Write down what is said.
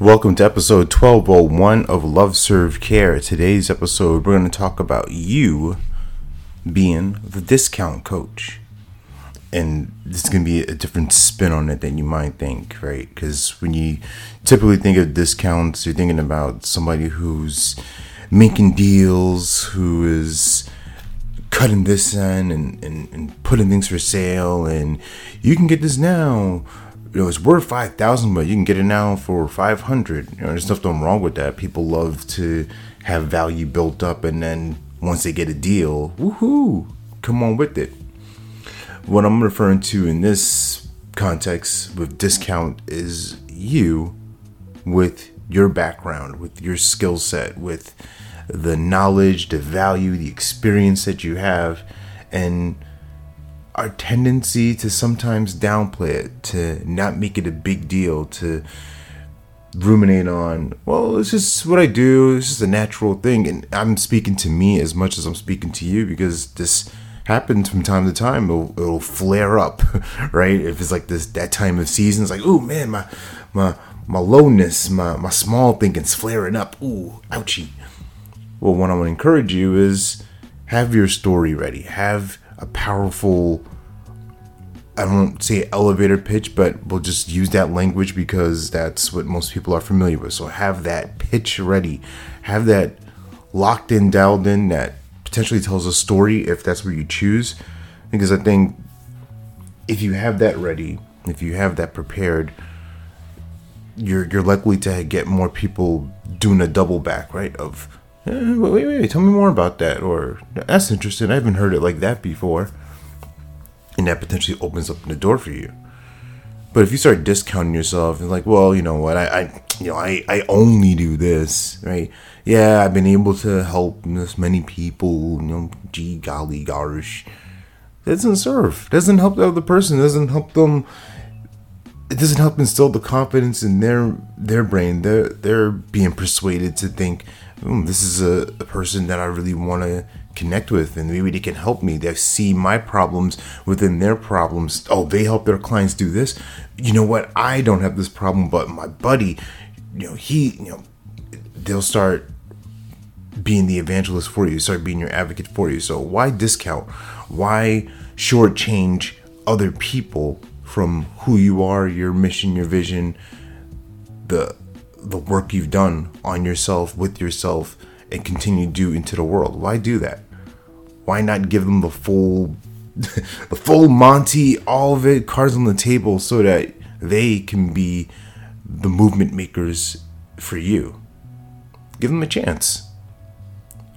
Welcome to episode 1201 of Love Serve Care. Today's episode, we're going to talk about you being the discount coach. And this is going to be a different spin on it than you might think, right? Because when you typically think of discounts, you're thinking about somebody who's making deals, who is cutting this end and, and, and putting things for sale, and you can get this now know, it's worth five thousand, but you can get it now for five hundred. You know, there's nothing wrong with that. People love to have value built up, and then once they get a deal, woohoo, come on with it. What I'm referring to in this context with discount is you with your background, with your skill set, with the knowledge, the value, the experience that you have, and our tendency to sometimes downplay it, to not make it a big deal, to ruminate on, well, it's just what I do, it's just a natural thing. And I'm speaking to me as much as I'm speaking to you because this happens from time to time. It'll, it'll flare up, right? If it's like this, that time of season, it's like, oh man, my, my, my lowness, my, my small thinking's flaring up. Ooh, ouchie. Well, what I want to encourage you is have your story ready. Have a powerful I won't say elevator pitch, but we'll just use that language because that's what most people are familiar with. So have that pitch ready, have that locked in, dialed in that potentially tells a story if that's what you choose. Because I think if you have that ready, if you have that prepared, you're you're likely to get more people doing a double back, right? Of eh, wait, wait, wait, tell me more about that, or that's interesting. I haven't heard it like that before and that potentially opens up the door for you. But if you start discounting yourself and like, well, you know what, I, I you know, I, I only do this, right? Yeah, I've been able to help this many people, you know, gee golly gosh. That doesn't serve. Doesn't help the other person. Doesn't help them it doesn't help instill the confidence in their their brain. They're they're being persuaded to think, mm, this is a, a person that I really want to connect with and maybe they can help me. They see my problems within their problems. Oh they help their clients do this. You know what? I don't have this problem but my buddy you know he you know they'll start being the evangelist for you start being your advocate for you. So why discount? Why shortchange other people from who you are your mission your vision the the work you've done on yourself with yourself and continue to do into the world why do that why not give them the full the full Monty, all of it, cards on the table, so that they can be the movement makers for you. Give them a chance.